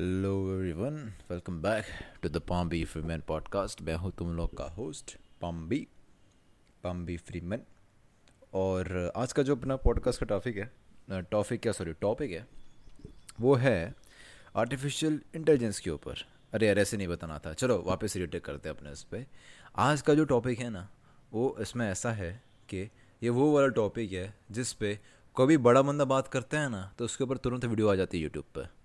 Hello everyone welcome back to the Pombi Freeman podcast मैं हूँ तुम लोग का होस्ट पॉम्बी पॉम्बी फ्रीमैन और आज का जो अपना पॉडकास्ट का टॉपिक है टॉपिक क्या सॉरी टॉपिक है, वो है आर्टिफिशियल इंटेलिजेंस के ऊपर. अरे यार, ऐसे नहीं बताना था. चलो, वापस रिटेक करते हैं अपने इस पर आज का जो टॉपिक है ना, वो इसमें ऐसा है कि ये वो वाला टॉपिक है जिस पे कोई बड़ा बंदा बात करते हैं ना तो उसके ऊपर तुरंत वीडियो आ जाती है यूट्यूब पर.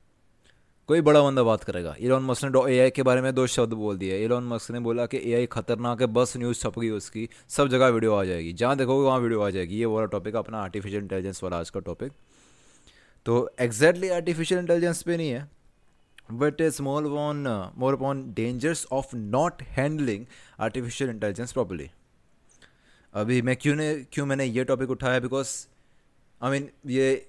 कोई बड़ा बंदा बात करेगा। इलॉन मस्क ने एआई के बारे में दो शब्द बोल दिए। इलॉन मस्क ने बोला कि एआई खतरनाक है, बस न्यूज़ छप गई उसकी, सब जगह वीडियो आ जाएगी। जहाँ देखोगे वहाँ वीडियो आ जाएगी। ये वाला टॉपिक अपना आर्टिफिशियल इंटेलिजेंस वाला आज का टॉपिक तो एग्जैक्टली आर्टिफिशियल इंटेलिजेंस पे नहीं है but is more on more upon dangers of not handling artificial intelligence properly अभी मैं क्यों ने क्यों मैंने ये टॉपिक उठाया? बिकॉज़ आई मीन ये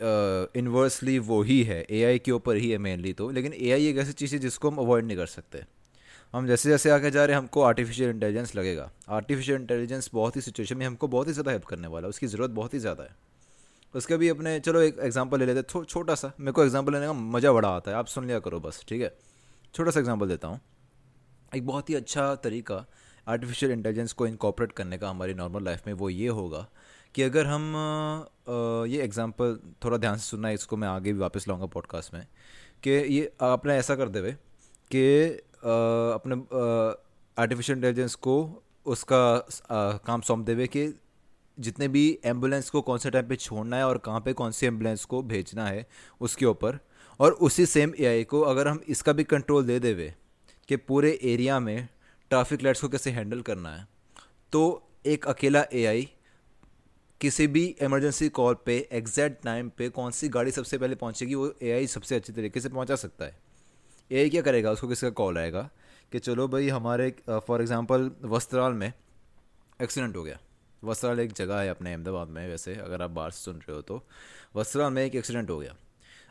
इन्वर्सली वो ही है. एआई के ऊपर ही है मेनली तो. लेकिन एआई एक ऐसी चीज़ है जिसको हम अवॉइड नहीं कर सकते. हम जैसे जैसे आगे जा रहे हैं, हमको आर्टिफिशियल इंटेलिजेंस लगेगा. आर्टिफिशियल इंटेलिजेंस बहुत ही सिचुएशन में हमको बहुत ही ज़्यादा हेल्प करने वाला है. उसकी ज़रूरत बहुत ही ज़्यादा है. उसके भी अपने, चलो एक एग्ज़ाम्पल ले लेते हैं. छोटा सा. मेरे को एग्ज़ाम्पल लेने का मज़ा बड़ा आता है. आप सुन लिया करो बस, ठीक है? छोटा सा एग्ज़ाम्पल देता हूँ. एक बहुत ही अच्छा तरीका आर्टिफिशियल इंटेलिजेंस को इनकॉपरेट करने का हमारी नॉर्मल लाइफ में वो ये होगा. कि अगर हम ये एग्ज़ाम्पल थोड़ा ध्यान से सुनना है इसको मैं आगे भी वापस लाऊँगा पॉडकास्ट में कि ये आपने ऐसा कर देवे कि अपने आर्टिफिशियल इंटेलिजेंस को उसका आ, काम सौंप देवे कि जितने भी एंबुलेंस को कौन से टाइम पे छोड़ना है और कहाँ पे कौन सी एंबुलेंस को भेजना है उसके ऊपर और उसी सेम एआई को अगर हम इसका भी कंट्रोल दे देवे कि पूरे एरिया में ट्रैफ़िक लाइट्स को कैसे हैंडल करना है तो एक अकेला एआई किसी भी इमरजेंसी कॉल पे एग्जैक्ट टाइम पे कौन सी गाड़ी सबसे पहले पहुंचेगी, वो एआई सबसे अच्छी तरीके से पहुँचा सकता है। एआई क्या करेगा? उसको किसका कॉल आएगा? कि चलो भाई, हमारे फॉर एग्जांपल वस्त्राल में एक्सीडेंट हो गया। वस्त्राल एक जगह है अपने अहमदाबाद में, वैसे, अगर आप बाहर से सुन रहे हो तो। वस्त्राल में एक एक्सीडेंट हो गया।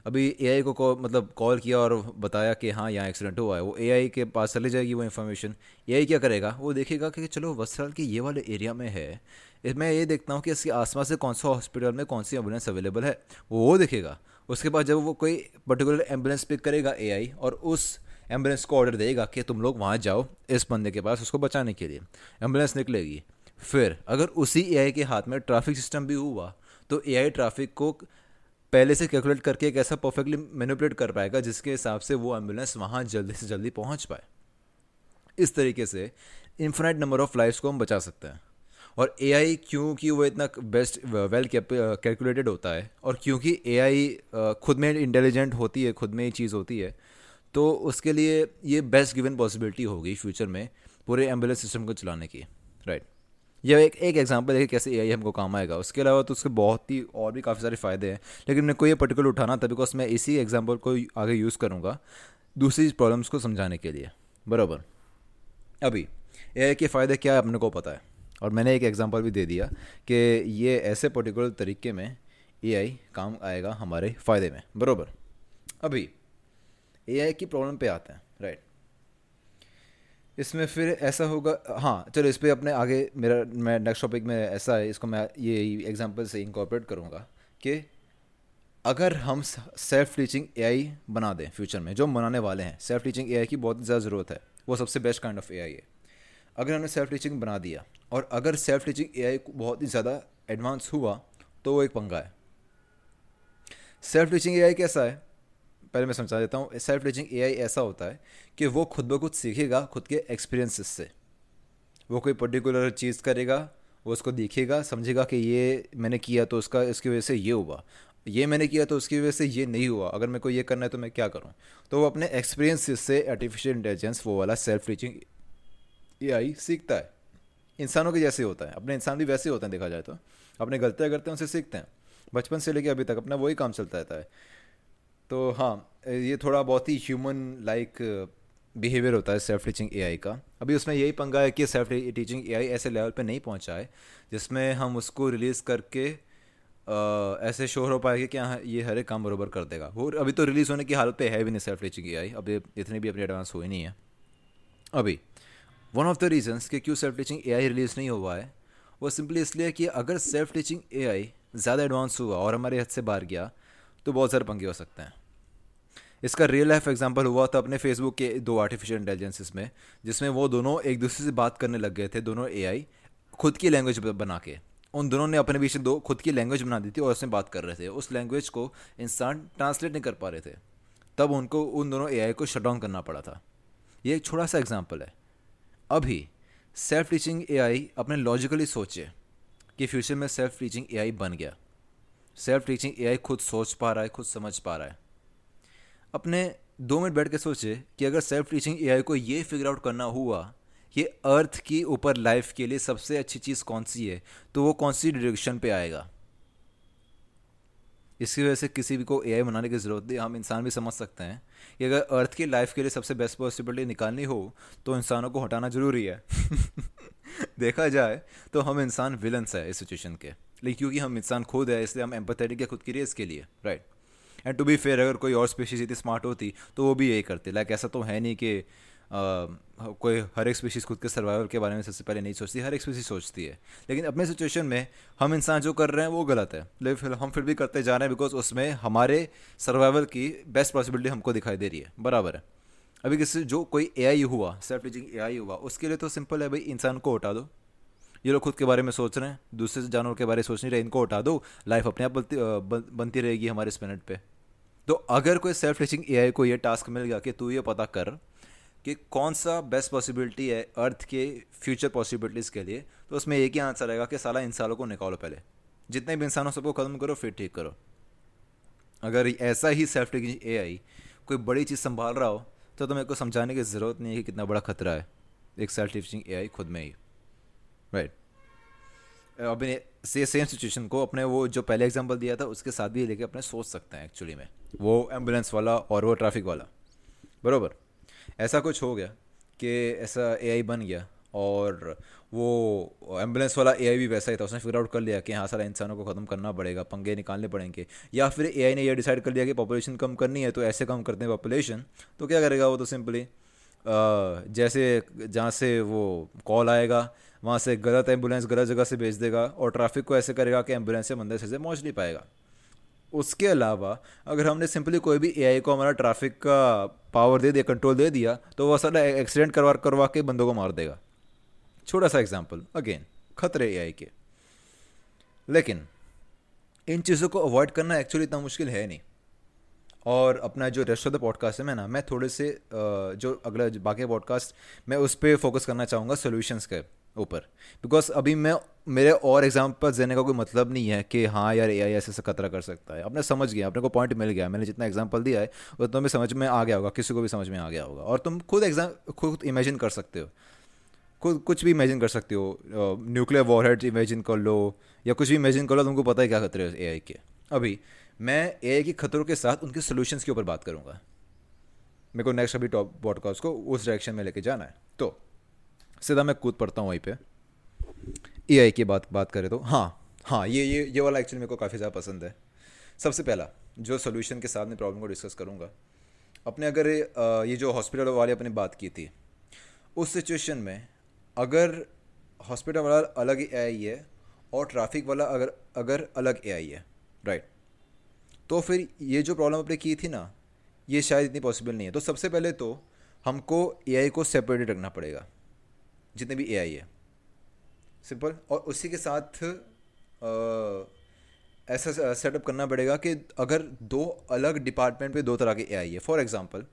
अभी ए आई को कॉल मतलब कॉल किया और बताया कि हाँ यहाँ एक्सीडेंट हुआ है। वो ए आई के पास चली जाएगी वो इन्फॉर्मेशन ए आई क्या करेगा? वो देखेगा कि चलो वस्त्राल के ये वाले एरिया में है। मैं ये देखता हूँ कि इसके आसपास से कौन सा हॉस्पिटल में कौन सी एंबुलेंस अवेलेबल है। वो वो देखेगा। उसके बाद जब वो कोई पर्टिकुलर एंबुलेंस पिक करेगा ए आई और उस एंबुलेंस को ऑर्डर देगा कि तुम लोग वहाँ जाओ इस बंदे के पास उसको बचाने के लिए। एंबुलेंस निकलेगी। फिर अगर उसी एआई के हाथ में ट्रैफ़िक सिस्टम भी हुआ तो ए ट्रैफ़िक को पहले से कैलकुलेट करके एक ऐसा परफेक्टली मैनिपुलेट कर पाएगा, जिसके हिसाब से वो एंबुलेंस वहाँ जल्दी से जल्दी पहुँच पाए। इस तरीके से इन्फिनाइट नंबर ऑफ़ लाइफ्स को हम बचा सकते हैं। और ए आई क्योंकि वो इतना बेस्ट वेल कैलकुलेटेड होता है, और क्योंकि ए आई खुद में इंटेलिजेंट होती है, खुद में ही चीज़ होती है तो उसके लिए ये बेस्ट गिवन पॉसिबिलिटी होगी फ्यूचर में पूरे एंबुलेंस सिस्टम को चलाने की राइट यह एक एक एग्जांपल कैसे एआई हमको काम आएगा। उसके अलावा तो उसके बहुत ही और भी काफ़ी सारे फ़ायदे हैं। लेकिन मेरे को ये पर्टिकुलर उठाना था बिकॉज़ मैं इसी एग्जांपल को आगे यूज़ करूँगा दूसरी प्रॉब्लम्स को समझाने के लिए। बराबर? अभी एआई के फ़ायदे क्या है अपने को पता है? और मैंने एक एग्ज़ाम्पल भी दे दिया कि ये ऐसे पर्टिकुलर तरीके में एआई काम आएगा हमारे फ़ायदे में। बराबर? अभी एआई की प्रॉब्लम पे आते हैं राइट इसमें फिर ऐसा होगा हाँ चलो इस पर अपने आगे मेरा, मैं नेक्स्ट टॉपिक में ऐसा है, इसको मैं ये एग्जांपल से इंकॉर्पोरेट करूँगा कि अगर हम सेल्फ टीचिंग एआई बना दें फ्यूचर में, जो बनाने वाले हैं सेल्फ टीचिंग एआई की बहुत ज़्यादा ज़रूरत है, वो सबसे बेस्ट काइंड ऑफ़ एआई है। अगर हमने सेल्फ टीचिंग बना दिया, और अगर सेल्फ टीचिंग ए बहुत ही ज़्यादा एडवांस हुआ तो वो एक पंगा है। सेल्फ टीचिंग ए कैसा है? पहले मैं समझा देता हूँ सेल्फ टीचिंग ए ऐसा होता है कि वो खुद ब खुद सीखेगा खुद के एक्सपीरियंसेस से। वो कोई पर्टिकुलर चीज़ करेगा, वो उसको देखेगा, समझेगा कि ये मैंने किया तो उसका, इसकी वजह से ये हुआ। ये मैंने किया तो उसकी वजह से ये नहीं हुआ। अगर मेरे को ये करना है तो मैं क्या करूँ? तो वो अपने एक्सपीरियंस से आर्टिफिशियल इंटेलिजेंस वो वाला सेल्फ टीचिंग ए सीखता है। इंसानों के जैसे होता है। अपने इंसान भी वैसे होते हैं, देखा जाए तो। अपने गलतियाँ करते हैं, उनसे सीखते हैं। बचपन से लेकर अभी तक अपना वही काम चलता रहता है। तो हाँ ये थोड़ा बहुत ही ह्यूमन लाइक बिहेवियर होता है सेल्फ टीचिंग एआई का। अभी उसमें यही पंगा है कि सेल्फ टीचिंग एआई ऐसे लेवल पे नहीं पहुँचा है जिसमें हम उसको रिलीज़ करके आ, ऐसे शोर हो पाएगा कि हाँ ये हर एक काम बरोबर कर देगा। वो अभी तो रिलीज़ होने की हालत पे है भी नहीं सेल्फ टीचिंग एआई अभी इतनी भी अपनी एडवांस हुई नहीं है। अभी वन ऑफ़ द रीजन्स कि क्यों सेल्फ टीचिंग एआई रिलीज़ नहीं हुआ है वो सिंपली इसलिए कि अगर सेल्फ टीचिंग एआई ज़्यादा एडवांस हुआ और हमारे हद से बाहर गया तो बहुत सारे पंगे हो सकते हैं। इसका रियल लाइफ एग्जांपल हुआ था अपने फेसबुक के दो आर्टिफिशियल इंटेलिजेंसेस में, जिसमें वो दोनों एक दूसरे से बात करने लग गए थे, दोनों एआई खुद की लैंग्वेज बना के। उन दोनों ने अपने बीच दो, खुद की लैंग्वेज बना दी थी और उसमें बात कर रहे थे। उस लैंग्वेज को इंसान ट्रांसलेट नहीं कर पा रहे थे। तब उनको, उन दोनों एआई को शट डाउन करना पड़ा था। ये एक छोटा सा एग्ज़ाम्पल है। अभी सेल्फ टीचिंग ए अपने लॉजिकली सोचे कि फ्यूचर में सेल्फ टीचिंग ए बन गया। सेल्फ टीचिंग एआई खुद सोच पा रहा है, खुद समझ पा रहा है। अपने दो मिनट बैठ के सोचे कि अगर सेल्फ टीचिंग एआई को ये फिगर आउट करना हुआ कि अर्थ की ऊपर लाइफ के लिए सबसे अच्छी चीज़ कौन सी है तो वो कौन सी डायरेक्शन पे आएगा? इसकी वजह से किसी भी को एआई बनाने की ज़रूरत नहीं। हम इंसान भी समझ सकते हैं कि अगर अर्थ की लाइफ के लिए सबसे बेस्ट पॉसिबिलिटी निकालनी हो तो इंसानों को हटाना ज़रूरी है। देखा जाए तो हम इंसान विलन्स है इस सिचुएशन के। लेकिन क्योंकि हम इंसान खुद है, इसलिए हम एम्पथेटिक है खुद की रेस के लिए right and to be fair अगर कोई और स्पीशीज इतनी स्मार्ट होती तो वो भी यही करते। लाइक ऐसा तो है नहीं कि कोई हर एक स्पीशीज़ खुद के सर्वाइवल के बारे में सबसे पहले नहीं सोचती, हर एक स्पीशीज सोचती है। लेकिन अपने सिचुएशन में हम इंसान जो कर रहे हैं, वो गलत है। लेकिन हम फिर भी करते जा रहे हैं बिकॉज़ उसमें हमारे सर्वाइवल की बेस्ट पॉसिबिलिटी हमको दिखाई दे रही है। बराबर है। अभी किसी, जो कोई ए हुआ सेल्फ टीचिंग ए हुआ, उसके लिए तो सिंपल है भाई, इंसान को उठा दो। ये लोग खुद के बारे में सोच रहे हैं दूसरे जानवर के बारे में सोच नहीं रहे इनको उठा दो लाइफ अपने आप बनती बनती रहेगी हमारे इस मिनट पे। तो अगर कोई सेल्फ टीचिंग ए को ये टास्क मिल गया कि तू ये पता कर कि कौन सा बेस्ट पॉसिबिलिटी है अर्थ के फ्यूचर पॉसिबिलिटीज़ के लिए तो उसमें एक ही आंसर रहेगा कि साला इंसानों को निकालो पहले। जितने भी इंसानों सबको ख़त्म करो फिर ठीक करो। अगर ऐसा ही सेल्फ टेकिंग ए आई कोई बड़ी चीज़ संभाल रहा हो तो, तो को समझाने की ज़रूरत नहीं है कि कितना बड़ा खतरा है एक सेल्फ टीचिंग ए आई खुद में ही। राइट अपने से सेम सिचुएशन को अपने वो जो पहले एग्जांपल दिया था, उसके साथ भी लेके अपने सोच सकते हैं एक्चुअली में। वो एंबुलेंस वाला और वो ट्रैफ़िक वाला। बरोबर? ऐसा कुछ हो गया कि ऐसा एआई बन गया और वो एंबुलेंस वाला एआई भी वैसा ही था। उसने फिगर आउट कर लिया कि हाँ सारा इंसानों को ख़त्म करना पड़ेगा, पंगे निकालने पड़ेंगे। या फिर एआई ने यह डिसाइड कर लिया कि पॉपुलेशन कम करनी है तो ऐसे कम करते हैं पॉपुलेशन तो क्या करेगा वो तो सिंपली जैसे, जहाँ से वो कॉल आएगा वहाँ से गलत एंबुलेंस, गलत जगह से भेज देगा और ट्रैफ़िक को ऐसे करेगा कि एंबुलेंस से मंदिर से पहुँच नहीं पाएगा। उसके अलावा, अगर हमने सिंपली कोई भी एआई को हमारा ट्रैफ़िक का पावर दे दिया कंट्रोल दे दिया तो वह सारा एक्सीडेंट करवा करवा के बंदों को मार देगा। छोटा सा एग्ज़ाम्पल अगेन खतरे ए के। लेकिन, इन चीज़ों को अवॉइड करना एक्चुअली इतना मुश्किल है नहीं। और अपना जो रेस्ट ऑफ़ द पॉडकास्ट है मैं ना, मैं थोड़े से जो अगला बाकी पॉडकास्ट मैं उस पर फोकस करना चाहूँगा सोल्यूशंस के। ऊपर। बिकॉज़ अभी मैं, मेरे और एग्ज़ाम्पल देने का कोई मतलब नहीं है कि हाँ यार ए आई ऐसे ऐसे खतरा कर सकता है। अपने समझ गया, अपने को पॉइंट मिल गया, मैंने जितना एग्ज़ाम्पल दिया है वो तुम्हें समझ में आ गया होगा, किसी को भी समझ में आ गया होगा। और तुम खुद एग्ज़ाम खुद इमेजिन कर सकते हो। खुद, कुछ भी इमेजिन कर सकते हो न्यूक्लियर वॉरहेड्स इमेजिन कर लो, या कुछ भी इमेजिन कर लो, तुमको पता है क्या खतरे ए आई के। अभी, मैं ए आई के खतरों के साथ उनके सोल्यूशन के ऊपर बात करूँगा। मेरे को नेक्स्ट अभी टॉप पॉडकास्ट को उस डायरेक्शन में लेके जाना है। तो सीधा मैं कूद पड़ता हूँ वहीं पे। ए आई की बात बात करें तो। हाँ हाँ ये ये ये वाला एक्चुअली मेरे को काफ़ी ज़्यादा पसंद है। सबसे पहला, जो सोल्यूशन के साथ मैं प्रॉब्लम को डिस्कस करूँगा। अपने अगर ये जो हॉस्पिटल वाले अपने बात की थी, उस सिचुएशन में अगर हॉस्पिटल वाला अलग ए आई है और ट्रैफ़िक वाला अगर अगर अलग ए आई है राइट तो फिर ये जो प्रॉब्लम अपने की थी ना, ये शायद इतनी पॉसिबल नहीं है। तो सबसे पहले तो हमको ए आई को सेपरेटेड रखना पड़ेगा। जितने भी एआई है। सिंपल और उसी के साथ आ, ऐसा सेटअप करना पड़ेगा कि अगर दो अलग डिपार्टमेंट पे दो तरह के एआई है। फॉर एग्ज़ाम्पल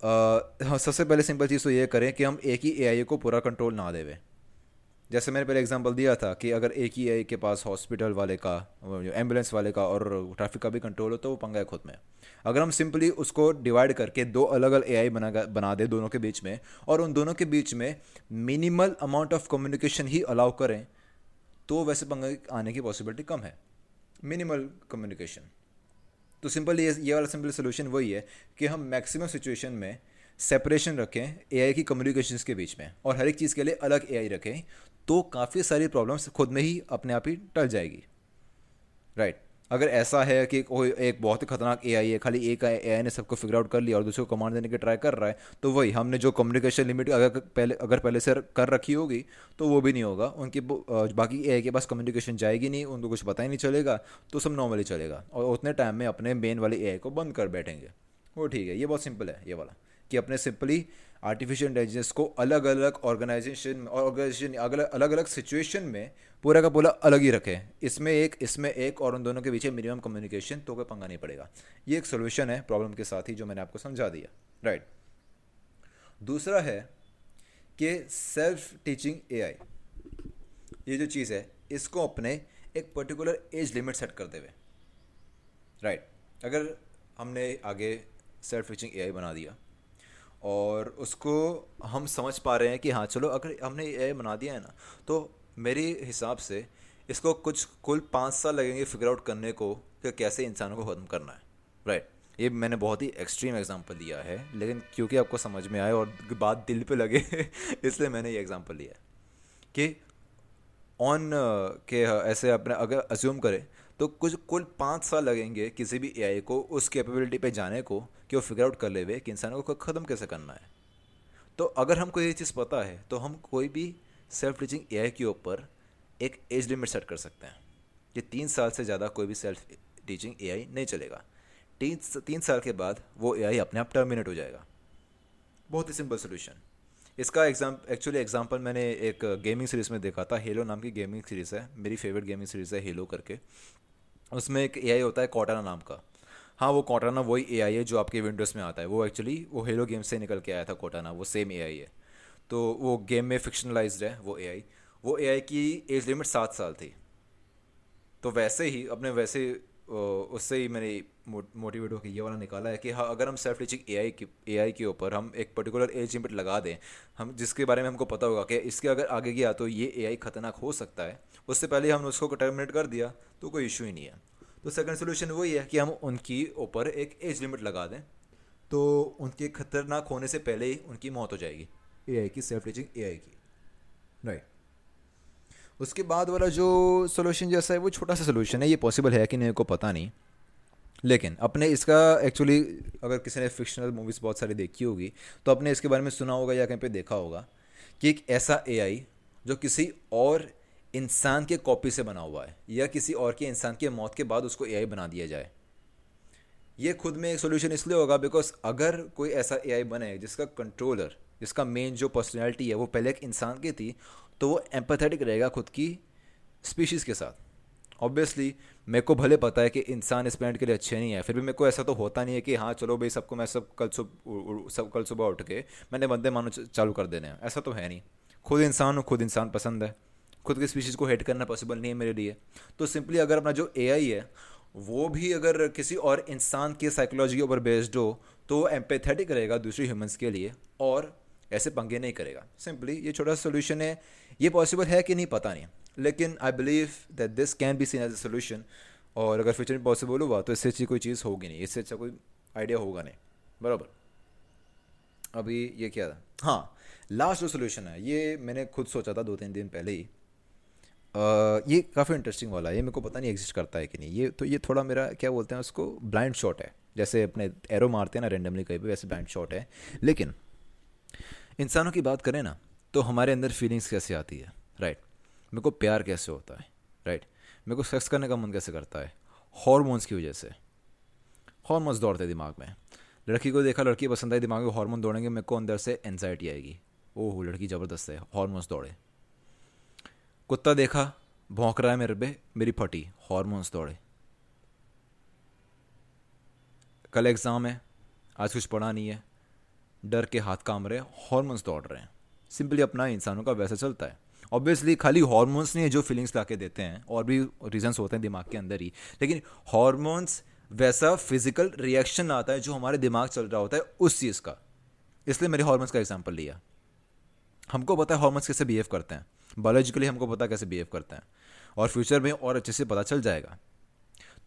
सबसे पहले सिंपल चीज़ तो ये करें कि हम एक ही ए को पूरा कंट्रोल ना देवें। जैसे मैंने पहले एग्जांपल दिया था कि अगर एक ही ए के पास हॉस्पिटल वाले का एंबुलेंस वाले का और ट्रैफ़िक का भी कंट्रोल हो तो वो पंगा है खुद में। अगर हम सिंपली उसको डिवाइड करके दो अलग अलग ए बना बना दे दोनों के बीच में, और उन दोनों के बीच में मिनिमल अमाउंट ऑफ़ कम्युनिकेशन ही अलाउ करें तो वैसे पंगा आने की पॉसिबिलिटी कम है। मिनिमल कम्युनिकेशन तो सिंपल ये ये वाला सिंपल सोल्यूशन वही है कि हम मैक्सिमम सिचुएशन में सेपरेशन रखें एआई की कम्युनिकेशंस के बीच में, और हर एक चीज़ के लिए अलग एआई रखें तो काफ़ी सारी प्रॉब्लम्स खुद में ही अपने आप ही टल जाएगी। Right right. अगर ऐसा है कि कोई एक बहुत ही खतरनाक एआई है, खाली एक ए ने सबको फिगर आउट कर लिया और दूसरे को कमांड देने की ट्राई कर रहा है तो वही, हमने जो कम्युनिकेशन लिमिट अगर पहले अगर पहले से कर रखी होगी तो वो भी नहीं होगा। उनकी बाकी ए के पास कम्युनिकेशन जाएगी नहीं, उनको कुछ पता ही नहीं चलेगा तो सब नॉर्मली चलेगा। और उतने टाइम में अपने मेन वाले एआई को बंद कर बैठेंगे। वो ठीक है, ये बहुत सिंपल है, ये वाला। कि अपने सिंपली आर्टिफिशियल इंटेलिजेंस को अलग अलग ऑर्गेनाइजेशन ऑर्गेनाइजेशन अलग अलग सिचुएशन में पूरा का पूरा अलग ही रखें। इसमें एक इसमें एक और उन दोनों के पीछे मिनिमम कम्युनिकेशन तो कोई पंगा नहीं पड़ेगा। ये एक सोल्यूशन है प्रॉब्लम के साथ ही जो मैंने आपको समझा दिया। Right right. दूसरा है कि सेल्फ टीचिंग एआई ये जो चीज़ है, इसको अपने एक पर्टिकुलर एज लिमिट सेट करते हुए राइट right. अगर हमने आगे सेल्फ टीचिंग एआई बना दिया और उसको हम समझ पा रहे हैं कि हाँ चलो अगर हमने ए बना दिया है ना तो मेरे हिसाब से इसको कुछ, कुल पाँच साल लगेंगे फिगर आउट करने को कि कैसे इंसानों को ख़त्म करना है राइट ये मैंने बहुत ही एक्सट्रीम एग्जांपल दिया है, लेकिन क्योंकि आपको समझ में आए और बात दिल पे लगे, इसलिए मैंने ये एग्जांपल लिया है कि ऑन के ऐसे अपने, अगर अज्यूम करें तो कुछ कुल पाँच साल लगेंगे किसी भी एआई को, उस कैपेबिलिटी पे जाने को कि वो फिगर आउट कर ले हुए कि इंसानों को ख़त्म कैसे करना है। तो अगर हमको ये चीज़ पता है तो हम कोई भी सेल्फ टीचिंग एआई के ऊपर एक एज लिमिट सेट कर सकते हैं, कि तीन साल से ज़्यादा कोई भी सेल्फ टीचिंग एआई नहीं चलेगा। तीन तीन साल के बाद वो एआई अपने आप टर्मिनेट हो जाएगा। बहुत ही सिंपल सोल्यूशन इसका एग्ज़ाम एक्चुअली एग्ज़ाम्पल मैंने एक गेमिंग सीरीज़ में देखा था हेलो नाम की गेमिंग सीरीज़ है, मेरी फेवरेट गेमिंग सीरीज़ है हेलो करके। उसमें एक एआई होता है कॉटाना नाम का। हाँ वो कॉटाना वही एआई है जो आपके विंडोज़ में आता है। वो एक्चुअली वो हेलो गेम से निकल के आया था कॉटाना वो सेम एआई है। तो वो गेम में फिक्शनलाइज्ड है, वो एआई वो एआई की एज लिमिट सात साल थी। तो वैसे ही, अपने वैसे उससे ही मैंने मोटिवेट होकर ये वाला निकाला है कि हाँ अगर हम सेल्फ टीचिंग ए आई की ए आई के ऊपर हम एक पर्टिकुलर एज लिमिट लगा दें, हम, जिसके बारे में हमको पता होगा कि इसके अगर आगे गया तो ये ए आई खतरनाक हो सकता है, उससे पहले हमने उसको टर्मिनेट कर दिया तो कोई इशू ही नहीं है। तो सेकंड सोल्यूशन वही है कि हम उनकी ऊपर एक एज लिमिट लगा दें तो उनके खतरनाक होने से पहले ही उनकी मौत हो जाएगी ए आई की सेल्फ टीचिंग ए आई की। राइट उसके बाद वाला जो सोल्यूशन जैसा है, वो छोटा सा सोल्यूशन है, ये पॉसिबल है कि नहीं को पता नहीं। लेकिन अपने इसका एक्चुअली अगर किसी ने फिक्शनल मूवीज़ बहुत सारी देखी होगी तो अपने इसके बारे में सुना होगा या कहीं पे देखा होगा कि एक ऐसा एआई जो किसी और इंसान के कॉपी से बना हुआ है, या किसी और के इंसान के मौत के बाद उसको एआई बना दिया जाए। ये खुद में एक सोल्यूशन इसलिए होगा बिकॉज़ अगर कोई ऐसा एआई बने जिसका कंट्रोलर जिसका मेन जो पर्सनैलिटी है, वो पहले एक इंसान की थी तो वो एम्पथेटिक रहेगा खुद की स्पीशीज़ के साथ। ऑब्वियसली मेरे को भले पता है कि इंसान इस प्लानट के लिए अच्छे नहीं है, फिर भी मेरे को ऐसा तो होता नहीं है कि हाँ चलो भाई सबको मैं सब कल सुबह सब कल सुबह उठ के मैंने बंदे मानो चालू कर देने हैं। ऐसा तो है नहीं। खुद इंसान हूँ, खुद इंसान पसंद है। खुद की स्पीशीज़ को हेट करना पॉसिबल नहीं है मेरे लिए। तो सिंपली अगर अपना जो एआई है, वो भी अगर किसी और इंसान के साइकोलॉजी के ऊपर बेस्ड हो तो एम्पेथेटिक रहेगा दूसरे ह्यूमंस के लिए और ऐसे पंगे नहीं करेगा। सिंपली ये छोटा सा सोल्यूशन है। ये पॉसिबल है कि नहीं पता नहीं। लेकिन I believe that this can be seen as a solution और अगर फ्यूचर में पॉसिबल हुआ तो इससे अच्छी कोई चीज़ होगी नहीं। इससे अच्छा कोई आइडिया होगा नहीं। बराबर। अभी ये क्या था? हाँ लास्ट जो सोल्यूशन है। ये मैंने खुद सोचा था दो तीन दिन पहले ही। आ, ये काफ़ी इंटरेस्टिंग वाला है। ये मेरे को पता नहीं एग्जिस्ट करता है कि नहीं। ये तो ये थोड़ा मेरा क्या बोलते हैं उसको? ब्लाइंड शॉट है। जैसे अपने एरो मारते हैं ना रेंडमली कहीं पे वैसे ब्लाइंड शॉट है। लेकिन इंसानों की बात करें ना तो हमारे अंदर फीलिंग्स कैसे आती है? राइट मेरे को प्यार कैसे होता है? राइट मेरे को सेक्स करने का मन कैसे करता है? हॉर्मोन्स की वजह से। हॉर्मोन्स दौड़ते दिमाग में। लड़की को देखा, लड़की पसंद आई, दिमाग में हार्मोन दौड़ेंगे, मेरे को अंदर से एनजाइटी आएगी। ओह, लड़की ज़बरदस्त है हॉर्मोन्स दौड़े। कुत्ता देखा, भौंक रहा है मेरे पे, मेरी फटी हॉर्मोन्स दौड़े। कल एग्ज़ाम है, आज कुछ पढ़ा नहीं है। डर के हाथ काम रहे हॉर्मोन्स दौड़ रहे हैं। सिंपली अपना इंसानों का वैसा चलता है। ऑब्वियसली खाली हॉर्मोन्स नहीं है जो फीलिंग्स ला के देते हैं, और भी रीजंस होते हैं दिमाग के अंदर ही। लेकिन हॉर्मोन्स वैसा फ़िज़िकल रिएक्शन आता है जो हमारे दिमाग चल रहा होता है उस चीज़ का। इसलिए मेरे हॉर्मोन्स का एग्ज़ाम्पल लिया। हमको पता है हॉर्मोन्स कैसे बिहेव करते हैं। बायोलॉजिकली हमको पता कैसे बिहेव करते हैं। और फ्यूचर में और अच्छे से पता चल जाएगा।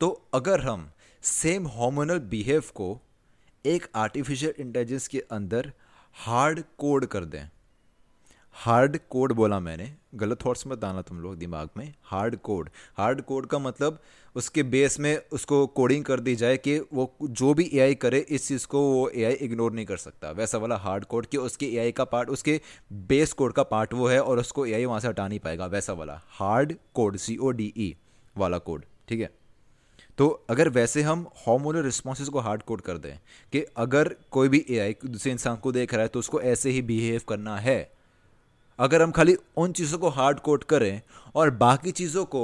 तो अगर हम सेम हॉर्मोनल बिहेव को एक आर्टिफिशियल इंटेलिजेंस के अंदर हार्ड कोड कर दें। हार्ड कोड बोला मैंने, गलत थॉट्स मत आना तुम लोग दिमाग में हार्ड कोड हार्ड कोड का मतलब उसके बेस में उसको कोडिंग कर दी जाए कि वो जो भी एआई करे, इस चीज़ को वो एआई इग्नोर नहीं कर सकता। वैसा वाला हार्ड कोड कि उसके एआई का पार्ट उसके बेस कोड का पार्ट वो है और उसको एआई वहाँ से हटा नहीं पाएगा। वैसा वाला। Hard code C O D E वाला कोड ठीक है? तो अगर वैसे हम हॉर्मोनल रिस्पॉन्सेज को हार्ड कोड कर दें कि अगर कोई भी ए आई दूसरे इंसान को देख रहा है तो उसको ऐसे ही बिहेव करना है। अगर हम खाली उन चीज़ों को हार्ड कोड करें और बाकी चीज़ों को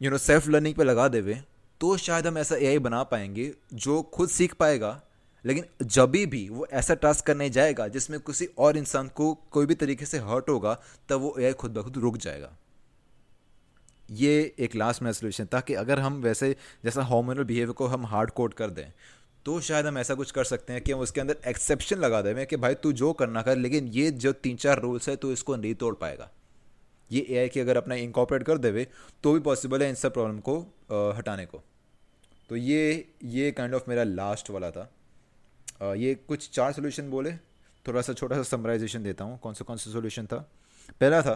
यू नो सेल्फ लर्निंग पे लगा देवे तो शायद हम ऐसा एआई बना पाएँगे जो खुद सीख पाएगा। लेकिन जब भी वो ऐसा टास्क करने जाएगा जिसमें किसी और इंसान को कोई भी तरीके से हर्ट होगा, तब वो एआई खुद ब खुद रुक जाएगा। ये एक लास्ट में सोल्यूशन था कि अगर हम वैसे जैसा हॉर्मोनल बिहेवियर को हम हार्ड कोड कर दें तो शायद हम ऐसा कुछ कर सकते हैं कि हम उसके अंदर एक्सेप्शन लगा दें कि भाई तू जो करना कर लेकिन ये जो तीन चार रूल्स है तो इसको नहीं तोड़ पाएगा। ये ए आई की अगर अपना इंकॉपरेट कर देवे तो भी पॉसिबल है इन सब प्रॉब्लम को आ, हटाने को। तो ये ये काइंड kind ऑफ़ of मेरा लास्ट वाला था। आ, ये कुछ चार सोल्यूशन बोले थोड़ा सा छोटा सा समराइजेशन देता हूँ कौन सा कौन सा सोल्यूशन था। पहला था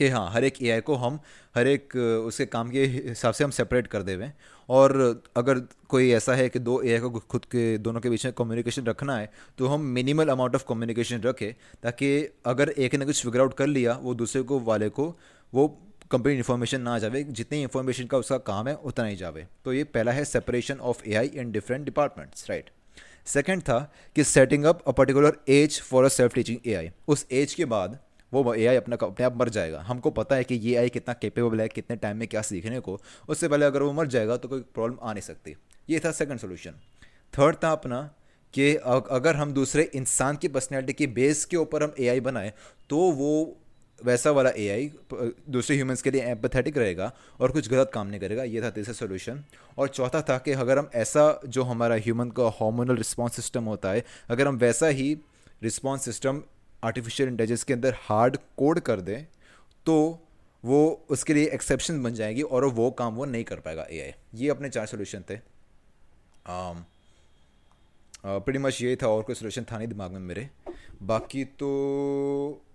कि हाँ हर एक एआई को हम, हर एक उसके काम के हिसाब से हम सेपरेट कर देवे। और अगर कोई ऐसा है कि दो एआई को खुद के, दोनों के बीच में कम्युनिकेशन रखना है तो हम मिनिमल अमाउंट ऑफ़ कम्युनिकेशन रखें, ताकि अगर एक ने कुछ फिगर आउट कर लिया, वो दूसरे को, वाले को, वो कंप्लीट इन्फॉर्मेशन ना जावे, जितनी इन्फॉर्मेशन का उसका काम है, उतना ही जावे। तो ये पहला है separation of A I in different departments right second था कि setting up a particular age for a self teaching AI उस एज के बाद वो ए आई अपना अपने आप मर जाएगा। हमको पता है कि ये आई कितना केपेबल है, कितने टाइम में क्या सीखने को। उससे पहले अगर वो मर जाएगा तो कोई प्रॉब्लम आ नहीं सकती। ये था सेकंड सोल्यूशन थर्ड था अपना कि अगर हम दूसरे इंसान की पर्सनैलिटी की बेस के ऊपर हम ए आई बनाएँ तो वो वैसा वाला ए आई दूसरे ह्यूमंस के लिए एम्पथेटिक रहेगा और कुछ गलत काम नहीं करेगा। ये था तीसरा सोल्यूशन और चौथा था कि अगर हम ऐसा जो हमारा ह्यूमन का हार्मोनल रिस्पॉन्स सिस्टम होता है, अगर हम वैसा ही रिस्पॉन्स सिस्टम आर्टिफिशियल इंटेलिजेंस के अंदर हार्ड कोड कर दें तो वो उसके लिए एक्सेप्शन बन जाएगी और वो काम वो नहीं कर पाएगा एआई ये अपने चार सोल्यूशन थे. प्रीटी मच ये था और कोई सोल्यूशन था नहीं दिमाग में मेरे. बाकी तो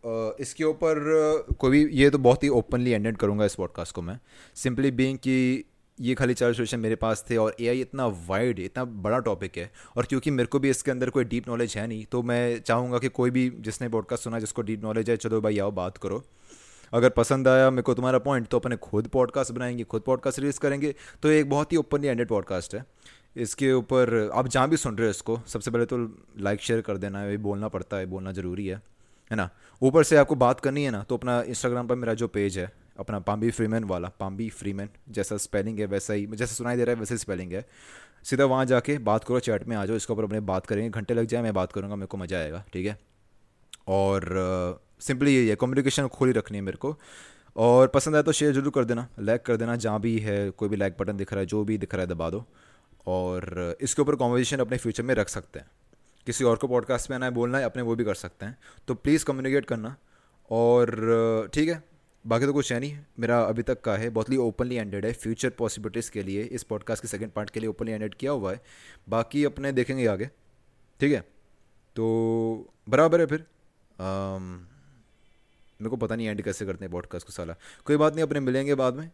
uh, इसके ऊपर uh, कोई भी ये तो बहुत ही ओपनली एंडेड करूँगा इस पॉडकास्ट को मैं. सिंपली बीइंग कि ये खाली चार सोल्यूशन मेरे पास थे और एआई इतना वाइड इतना बड़ा टॉपिक है और क्योंकि मेरे को भी इसके अंदर कोई डीप नॉलेज है नहीं तो मैं चाहूँगा कि कोई भी जिसने पॉडकास्ट सुना, जिसको डीप नॉलेज है, चलो भाई आओ बात करो। अगर पसंद आया मेरे को तुम्हारा पॉइंट तो अपने खुद पॉडकास्ट बनाएँगे, खुद पॉडकास्ट रिलीज़ करेंगे तो एक बहुत ही ओपनली एंडेड पॉडकास्ट है। इसके ऊपर आप जहाँ भी सुन रहे हो इसको, सबसे पहले तो लाइक शेयर कर देना है बोलना पड़ता है, बोलना ज़रूरी है है ना? ऊपर से आपको बात करनी है ना तो अपना इंस्टाग्राम पर मेरा जो पेज है अपना पाम्बी फ्रीमैन वाला पाम्बी फ्रीमैन जैसा स्पेलिंग है वैसा ही, जैसा सुनाई दे रहा है वैसे स्पेलिंग है। सीधा वहाँ जाके बात करो चैट में आ जाओ, इसके ऊपर अपने बात करेंगे, घंटे लग जाए, मैं बात करूँगा, मेरे को मज़ा आएगा, ठीक है? और सिंपली यही है कम्युनिकेशन खोली रखनी है मेरे को। और पसंद आए तो शेयर ज़रूर कर देना लाइक कर देना, जहाँ भी है, कोई भी लाइक बटन दिख रहा है, जो भी दिख रहा है दबा दो। और, इसके ऊपर कॉन्वर्जेशन अपने फ्यूचर में रख सकते हैं। किसी और को पॉडकास्ट में आना है, बोलना है, अपने वो भी कर सकते हैं। तो प्लीज़ कम्युनिकेट करना। और, ठीक है? बाकी तो कुछ है नहीं। मेरा अभी तक का है, बहुत ही ओपनली एंडेड है। फ्यूचर पॉसिबिलिटीज़ के लिए, इस पॉडकास्ट के सेकंड पार्ट के लिए ओपनली एंडेड किया हुआ है। बाकी अपने देखेंगे आगे। ठीक है? तो बराबर है फिर। मेरे को पता नहीं एंड कैसे करते हैं पॉडकास्ट को साला। कोई बात नहीं, अपने मिलेंगे बाद में।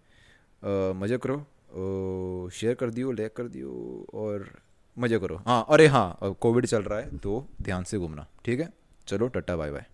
मज़े करो। शेयर कर दियो लाइक कर दियो और मज़े करो। हाँ अरे हाँ कोविड चल रहा है तो ध्यान से घूमना। ठीक है? चलो टट्टा बाय बाय